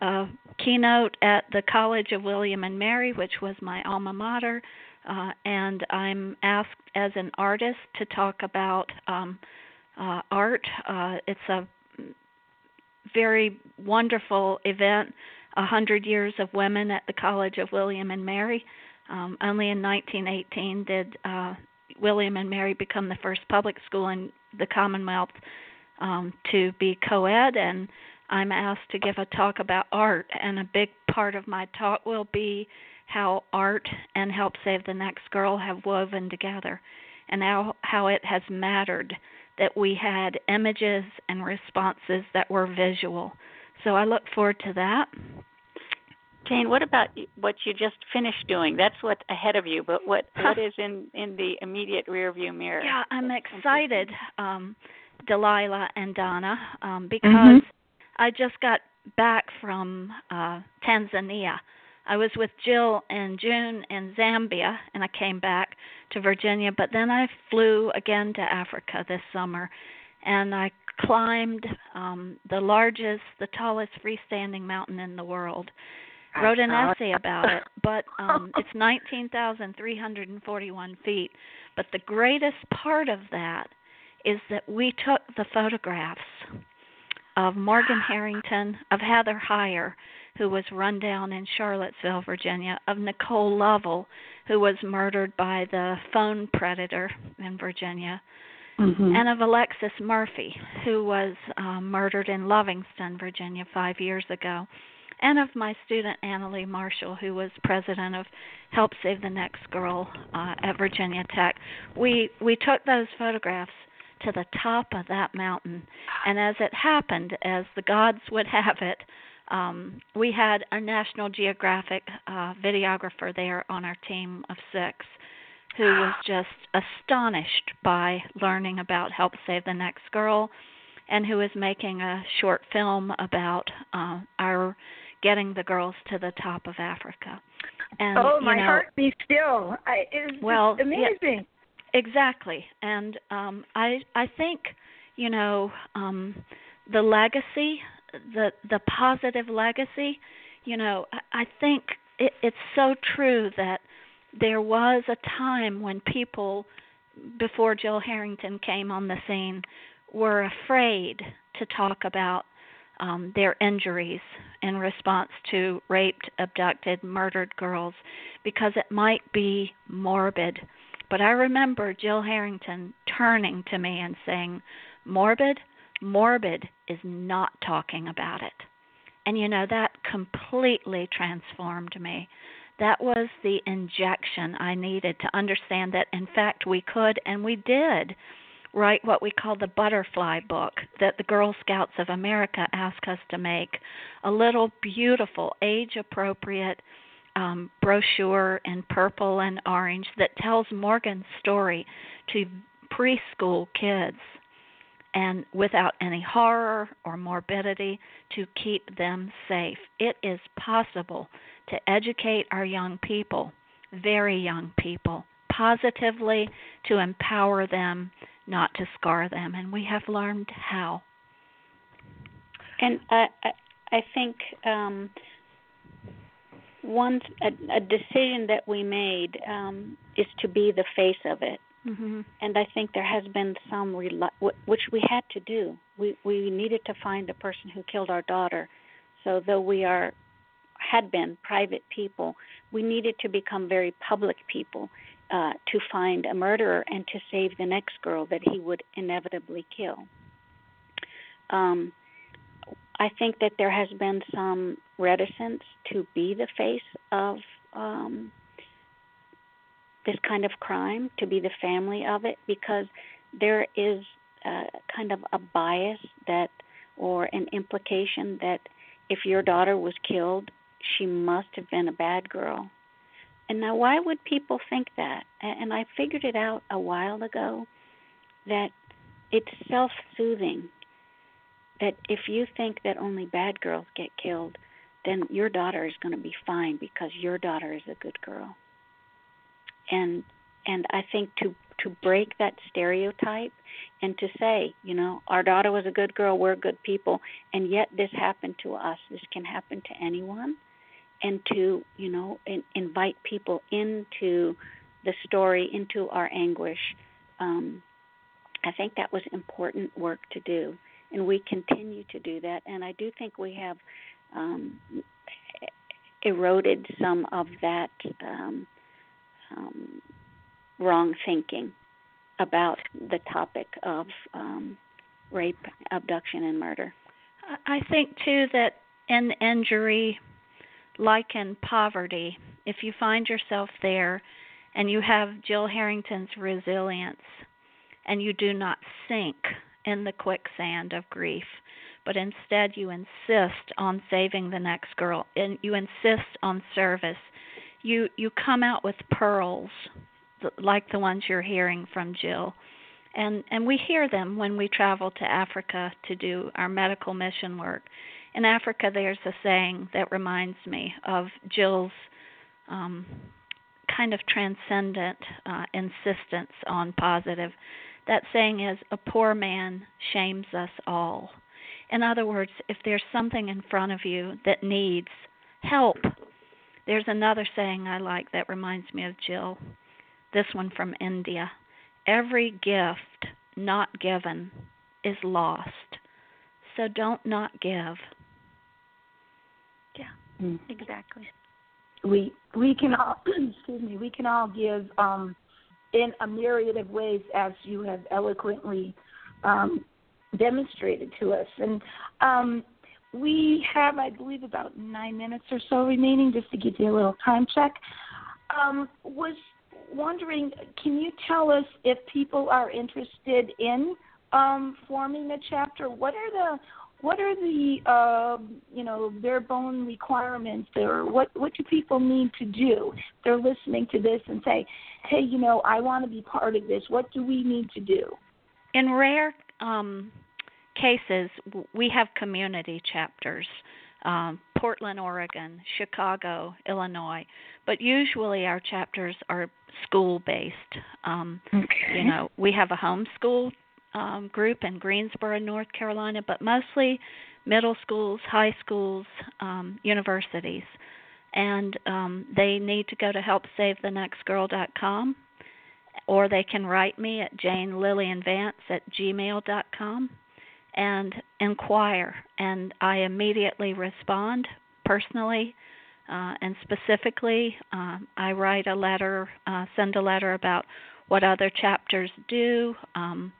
a keynote at the College of William and Mary, which was my alma mater, uh, and I'm asked as an artist to talk about um, uh, art. Uh, it's a very wonderful event. A hundred years of women at the College of William and Mary. Um, only in 1918 did uh, William and Mary become the first public school in the Commonwealth um, to be co-ed, and I'm asked to give a talk about art, and a big part of my talk will be how art and Help Save the Next Girl have woven together, and how, how it has mattered that we had images and responses that were visual. So I look forward to that. Jane, what about what you just finished doing? That's what's ahead of you, but what (laughs) what is in in the immediate rearview mirror? Yeah, I'm excited, um, Delilah and Donna, um, mm-hmm. because mm-hmm. I just got back from uh, Tanzania. I was with Gil in June in Zambia, and I came back to Virginia. But then I flew again to Africa this summer, and I climbed um, the largest, the tallest freestanding mountain in the world. Wrote an essay about it, but um, (laughs) it's 19,341 feet. But the greatest part of that is that we took the photographs of Morgan (sighs) Harrington, of Heather Heyer, who was run down in Charlottesville, Virginia, of Nicole Lovell, who was murdered by the phone predator in Virginia, mm-hmm. and of Alexis Murphy, who was um, murdered in Lovingston, Virginia, five years ago, and of my student Annalee Marshall, who was president of Help Save the Next Girl uh, at Virginia Tech. We we took those photographs to the top of that mountain. And as it happened, as the gods would have it, um, we had a National Geographic uh, videographer there on our team of six who was (gasps) just astonished by learning about Help Save the Next Girl and who is making a short film about uh, our getting the girls to the top of Africa. And, oh, my you know, heart be still. I, it's well, amazing. Yeah, exactly. And um, I I think you know um, the legacy, the the positive legacy. You know, I, I think it, it's so true that there was a time when people before Gil Harrington came on the scene were afraid to talk about um, their injuries in response to raped, abducted, murdered girls because it might be morbid. But I remember Gil Harrington turning to me and saying, Morbid? Morbid is not talking about it. And you know, that completely transformed me. That was the injection I needed to understand that, in fact, we could and we did write what we call the butterfly book that the Girl Scouts of America ask us to make a little beautiful, age appropriate um, brochure in purple and orange that tells Morgan's story to preschool kids and without any horror or morbidity to keep them safe. It is possible to educate our young people, very young people, positively to empower them not to scar them, and we have learned how. And I, I, I think um, one a, a decision that we made um, is to be the face of it. Mm-hmm. And I think there has been some relu- which we had to do. We we needed to find the person who killed our daughter. So though we are had been private people, we needed to become very public people uh, to find a murderer and to save the next girl that he would inevitably kill. Um, I think that there has been some reticence to be the face of um, this kind of crime, to be the family of it, because there is uh, kind of a bias that, or an implication that if your daughter was killed, she must have been a bad girl and now, why would people think that? And I figured it out a while ago that it's self soothing. That if you think that only bad girls get killed, then your daughter is going to be fine because your daughter is a good girl. And and I think to to break that stereotype and to say, you know, our daughter was a good girl, we're good people, and yet this happened to us. This can happen to anyone and to you know in, invite people into the story into our anguish. Um, i think that was important work to do and we continue to do that. And i do think we have um, eroded some of that um, um wrong thinking about the topic of um, rape abduction and murder. I think too that an injury like in poverty, if you find yourself there and you have Gil Harrington's resilience and you do not sink in the quicksand of grief, but instead you insist on saving the next girl and you insist on service, you you come out with pearls like the ones you're hearing from Gil. And and we hear them when we travel to Africa to do our medical mission work in Africa, there's a saying that reminds me of Gil's um, kind of transcendent uh, insistence on positive. That saying is, a poor man shames us all. In other words, if there's something in front of you that needs help, there's another saying I like that reminds me of Gil. This one from India. Every gift not given is lost. So don't not give. Mm. Exactly. We we can all (clears throat) excuse me. We can all give um, in a myriad of ways, as you have eloquently um, demonstrated to us. And um, we have, I believe, about nine minutes or so remaining, just to give you a little time check. Um, was wondering, can you tell us if people are interested in um, forming a chapter? What are the what are the uh, you know bare bone requirements or what what do people need to do? They're listening to this and say hey you know i want to be part of this. What do we need to do? In rare um, cases we have community chapters um, portland oregon chicago illinois but usually our chapters are school based um, okay. you know we have a homeschool um, group in Greensboro, North Carolina, but mostly middle schools, high schools, um, universities. And um, they need to go to helpsavethenextgirl.com or they can write me at janelillianvance at gmail.com and inquire. And I immediately respond personally uh, and specifically. Um, I write a letter, uh, send a letter about what other chapters do. Um,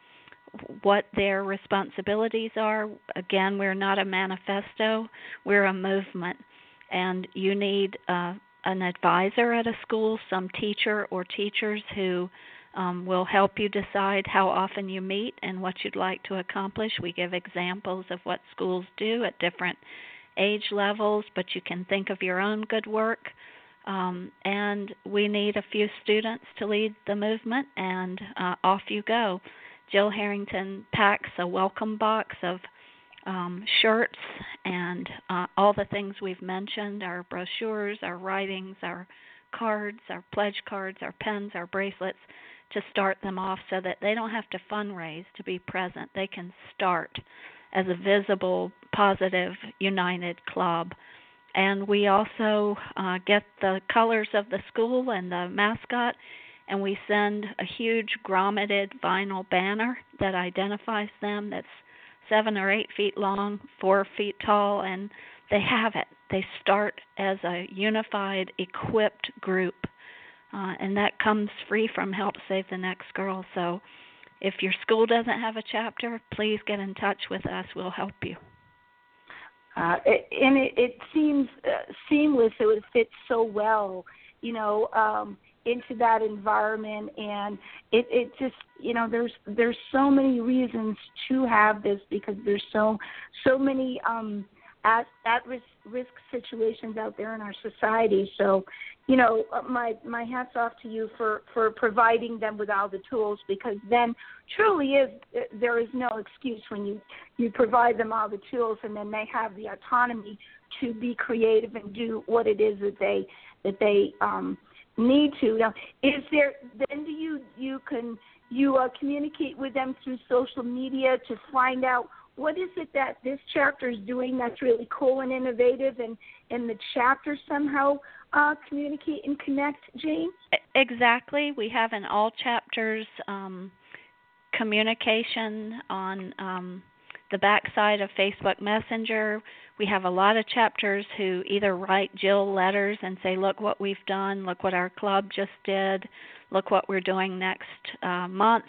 what their responsibilities are. Again, we're not a manifesto, we're a movement. And you need uh, an advisor at a school, some teacher or teachers who um, will help you decide how often you meet and what you'd like to accomplish. We give examples of what schools do at different age levels, but you can think of your own good work. Um, and we need a few students to lead the movement, and uh, off you go. Gil Harrington packs a welcome box of um, shirts and uh, all the things we've mentioned our brochures, our writings, our cards, our pledge cards, our pens, our bracelets to start them off so that they don't have to fundraise to be present. They can start as a visible, positive, united club. And we also uh, get the colors of the school and the mascot and we send a huge grommeted vinyl banner that identifies them that's seven or eight feet long, four feet tall, and they have it. They start as a unified, equipped group, uh, and that comes free from Help Save the Next Girl. So if your school doesn't have a chapter, please get in touch with us. We'll help you. Uh, it, and it, it seems uh, seamless. It would fit so well. You know, um, into that environment and it it just you know there's there's so many reasons to have this because there's so so many um at at risk risk situations out there in our society. So you know uh, my my hats off to you for for providing them with all the tools because then truly is uh, there is no excuse when you you provide them all the tools and then they have the autonomy to be creative and do what it is that they that they um need to. Now, is there then do you you can you uh, communicate with them through social media to find out what is it that this chapter is doing that's really cool and innovative and and the chapter somehow uh, communicate and connect jane exactly we have an all chapters um, communication on um, the backside of facebook messenger we have a lot of chapters who either write Gil letters and say, "Look what we've done. Look what our club just did. Look what we're doing next uh, month,"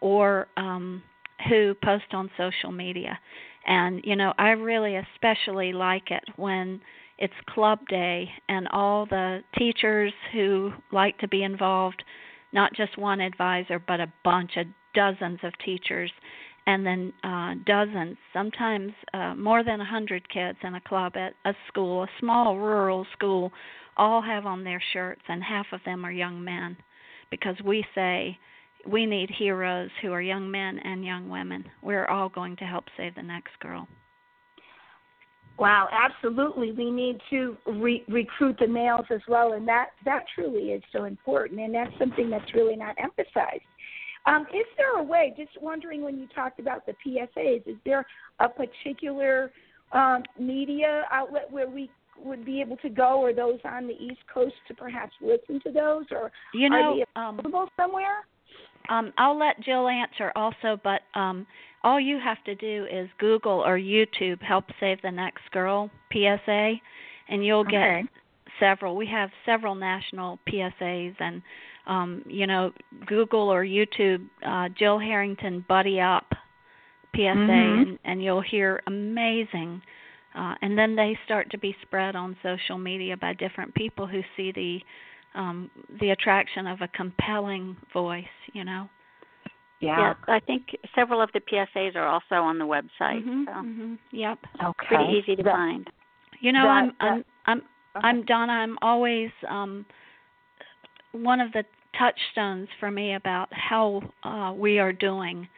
or um, who post on social media. And you know, I really especially like it when it's club day and all the teachers who like to be involved, not just one advisor, but a bunch of dozens of teachers and then uh, dozens, sometimes uh, more than a hundred kids in a club at a school, a small rural school, all have on their shirts, and half of them are young men, because we say we need heroes who are young men and young women. We're all going to help save the next girl. Wow, absolutely. We need to re- recruit the males as well, and that that truly is so important, and that's something that's really not emphasized. Um, is there a way, just wondering when you talked about the PSAs, is there a particular um, media outlet where we would be able to go, or those on the East Coast to perhaps listen to those, or you know, are they um, available um, somewhere? Um, I'll let Gil answer also, but um, all you have to do is Google or YouTube "Help Save the Next Girl" PSA, and you'll get okay. several. We have several national PSAs, and um, you know, Google or YouTube uh, Gil Harrington Buddy Up PSA, mm-hmm. and, and you'll hear amazing. Uh, and then they start to be spread on social media by different people who see the um, the attraction of a compelling voice. You know. Yeah. yeah. I think several of the PSAs are also on the website. Mm-hmm, so. mm-hmm. Yep. Okay. Pretty easy to that, find. You know, that, I'm, that, I'm I'm I'm Donna. I'm always um, one of the touchstones for me about how uh, we are doing,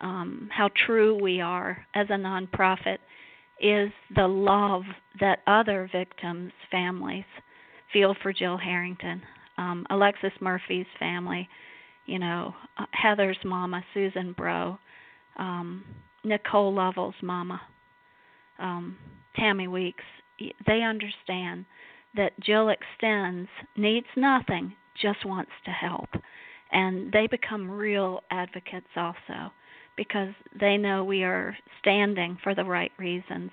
um, how true we are as a nonprofit, is the love that other victims' families feel for Gil Harrington, um, Alexis Murphy's family, you know, uh, Heather's mama, Susan Bro, um, Nicole Lovell's mama, um, Tammy Weeks. They understand that Gil extends, needs nothing, just wants to help. And they become real advocates also because they know we are standing for the right reasons.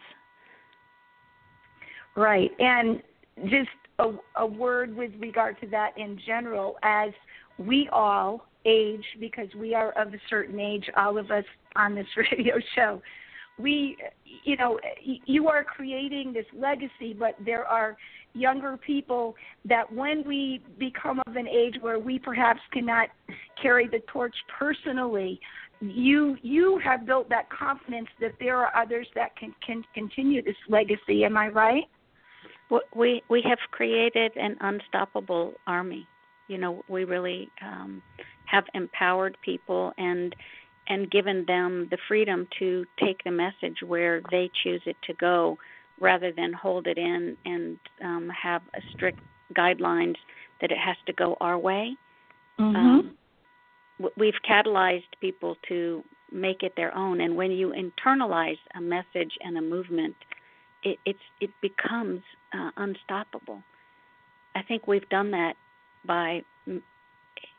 Right. And just a, a word with regard to that in general, as we all age, because we are of a certain age, all of us on this (laughs) radio show, we, you know, you are creating this legacy, but there are younger people that when we become of an age where we perhaps cannot carry the torch personally, you you have built that confidence that there are others that can can continue this legacy. Am I right? We we have created an unstoppable army. You know, we really um, have empowered people and and given them the freedom to take the message where they choose it to go rather than hold it in and um, have a strict guidelines that it has to go our way. Mm-hmm. Um, we've catalyzed people to make it their own, and when you internalize a message and a movement, it it's, it becomes uh, unstoppable. I think we've done that by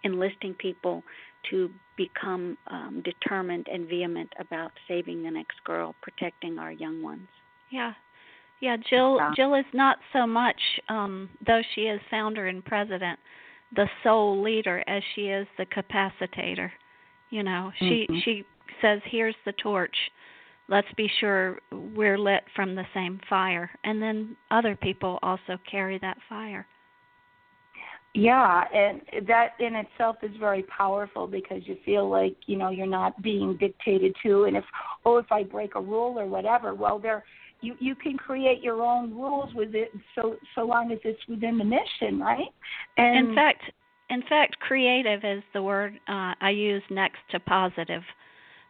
enlisting people to become um, determined and vehement about saving the next girl, protecting our young ones. Yeah. Yeah, Gil yeah. Gil is not so much um though she is founder and president, the sole leader as she is the capacitator. You know, she mm-hmm. she says here's the torch. Let's be sure we're lit from the same fire and then other people also carry that fire. Yeah, and that in itself is very powerful because you feel like you know you're not being dictated to, and if oh if I break a rule or whatever, well there you you can create your own rules with it so so long as it's within the mission, right? And in fact, in fact, creative is the word uh, I use next to positive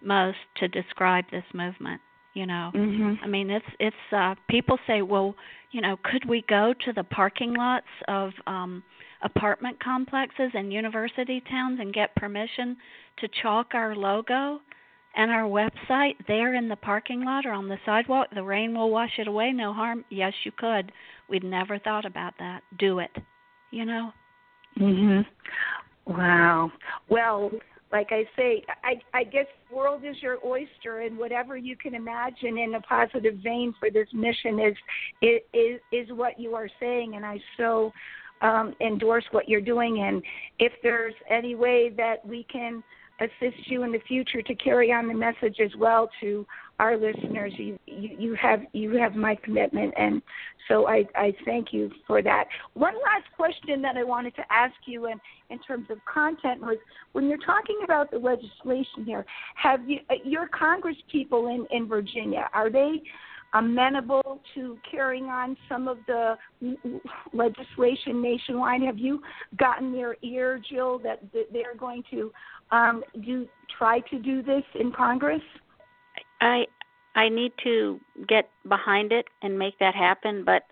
most to describe this movement you know mm-hmm. i mean it's it's uh people say well you know could we go to the parking lots of um apartment complexes and university towns and get permission to chalk our logo and our website there in the parking lot or on the sidewalk. The rain will wash it away no harm. Yes you could. We'd never thought about that. Do it you know? Mhm wow. Well like I say, I, I guess the world is your oyster, and whatever you can imagine in a positive vein for this mission is is is what you are saying, and I so um, endorse what you're doing. And if there's any way that we can assist you in the future to carry on the message as well to our listeners. You, you, you have you have my commitment, and so I, I thank you for that. One last question that I wanted to ask you, in in terms of content, was when you're talking about the legislation here, have you uh, your Congress people in in Virginia are they amenable to carrying on some of the legislation nationwide? Have you gotten their ear, Gil, that they're going to um, do try to do this in Congress? I I need to get behind it and make that happen, but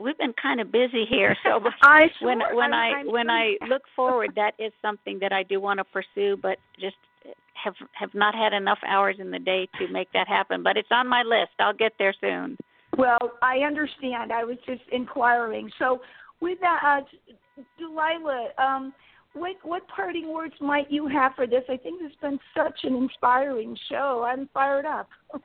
we've been kind of busy here. So (laughs) I sure, when when I'm, I I'm when sure. I look forward, that is something that I do want to pursue, but just have have not had enough hours in the day to make that happen. But it's on my list. I'll get there soon. Well, I understand. I was just inquiring. So, with that, uh, Delilah, um, what what parting words might you have for this? I think it's been such an inspiring show. I'm fired up. (laughs)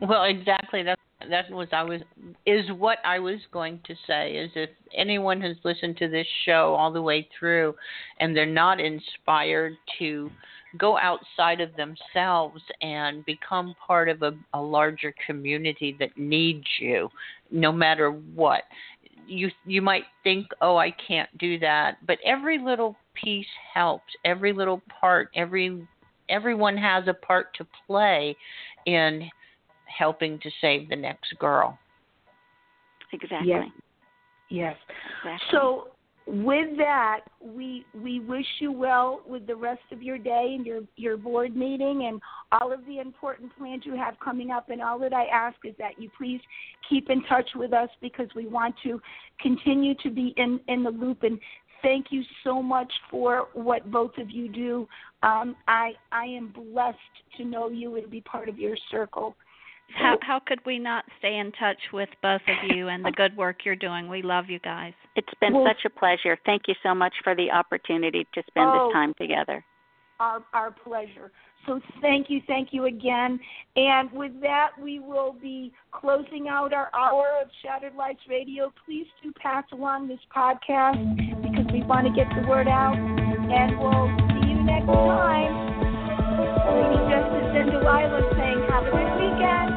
well, exactly. That that was I was is what I was going to say. Is if anyone has listened to this show all the way through, and they're not inspired to go outside of themselves and become part of a, a larger community that needs you, no matter what you you might think, "Oh, I can't do that," but every little piece helps. Every little part, every everyone has a part to play in helping to save the next girl. Exactly. Yes. Yes. Exactly. So with that, we we wish you well with the rest of your day and your your board meeting and all of the important plans you have coming up. And all that I ask is that you please keep in touch with us because we want to continue to be in in the loop. And thank you so much for what both of you do. Um, I I am blessed to know you and be part of your circle how how could we not stay in touch with both of you and the (laughs) good work you're doing? We love you guys. It's been well, such a pleasure. Thank you so much for the opportunity to spend oh, this time together. Our our pleasure. So thank you, thank you again. And with that, we will be closing out our hour of Shattered Lives Radio. Please do pass along this podcast because we want to get the word out. And we'll see you next time. Lady Justice and Delilah saying, have a good weekend.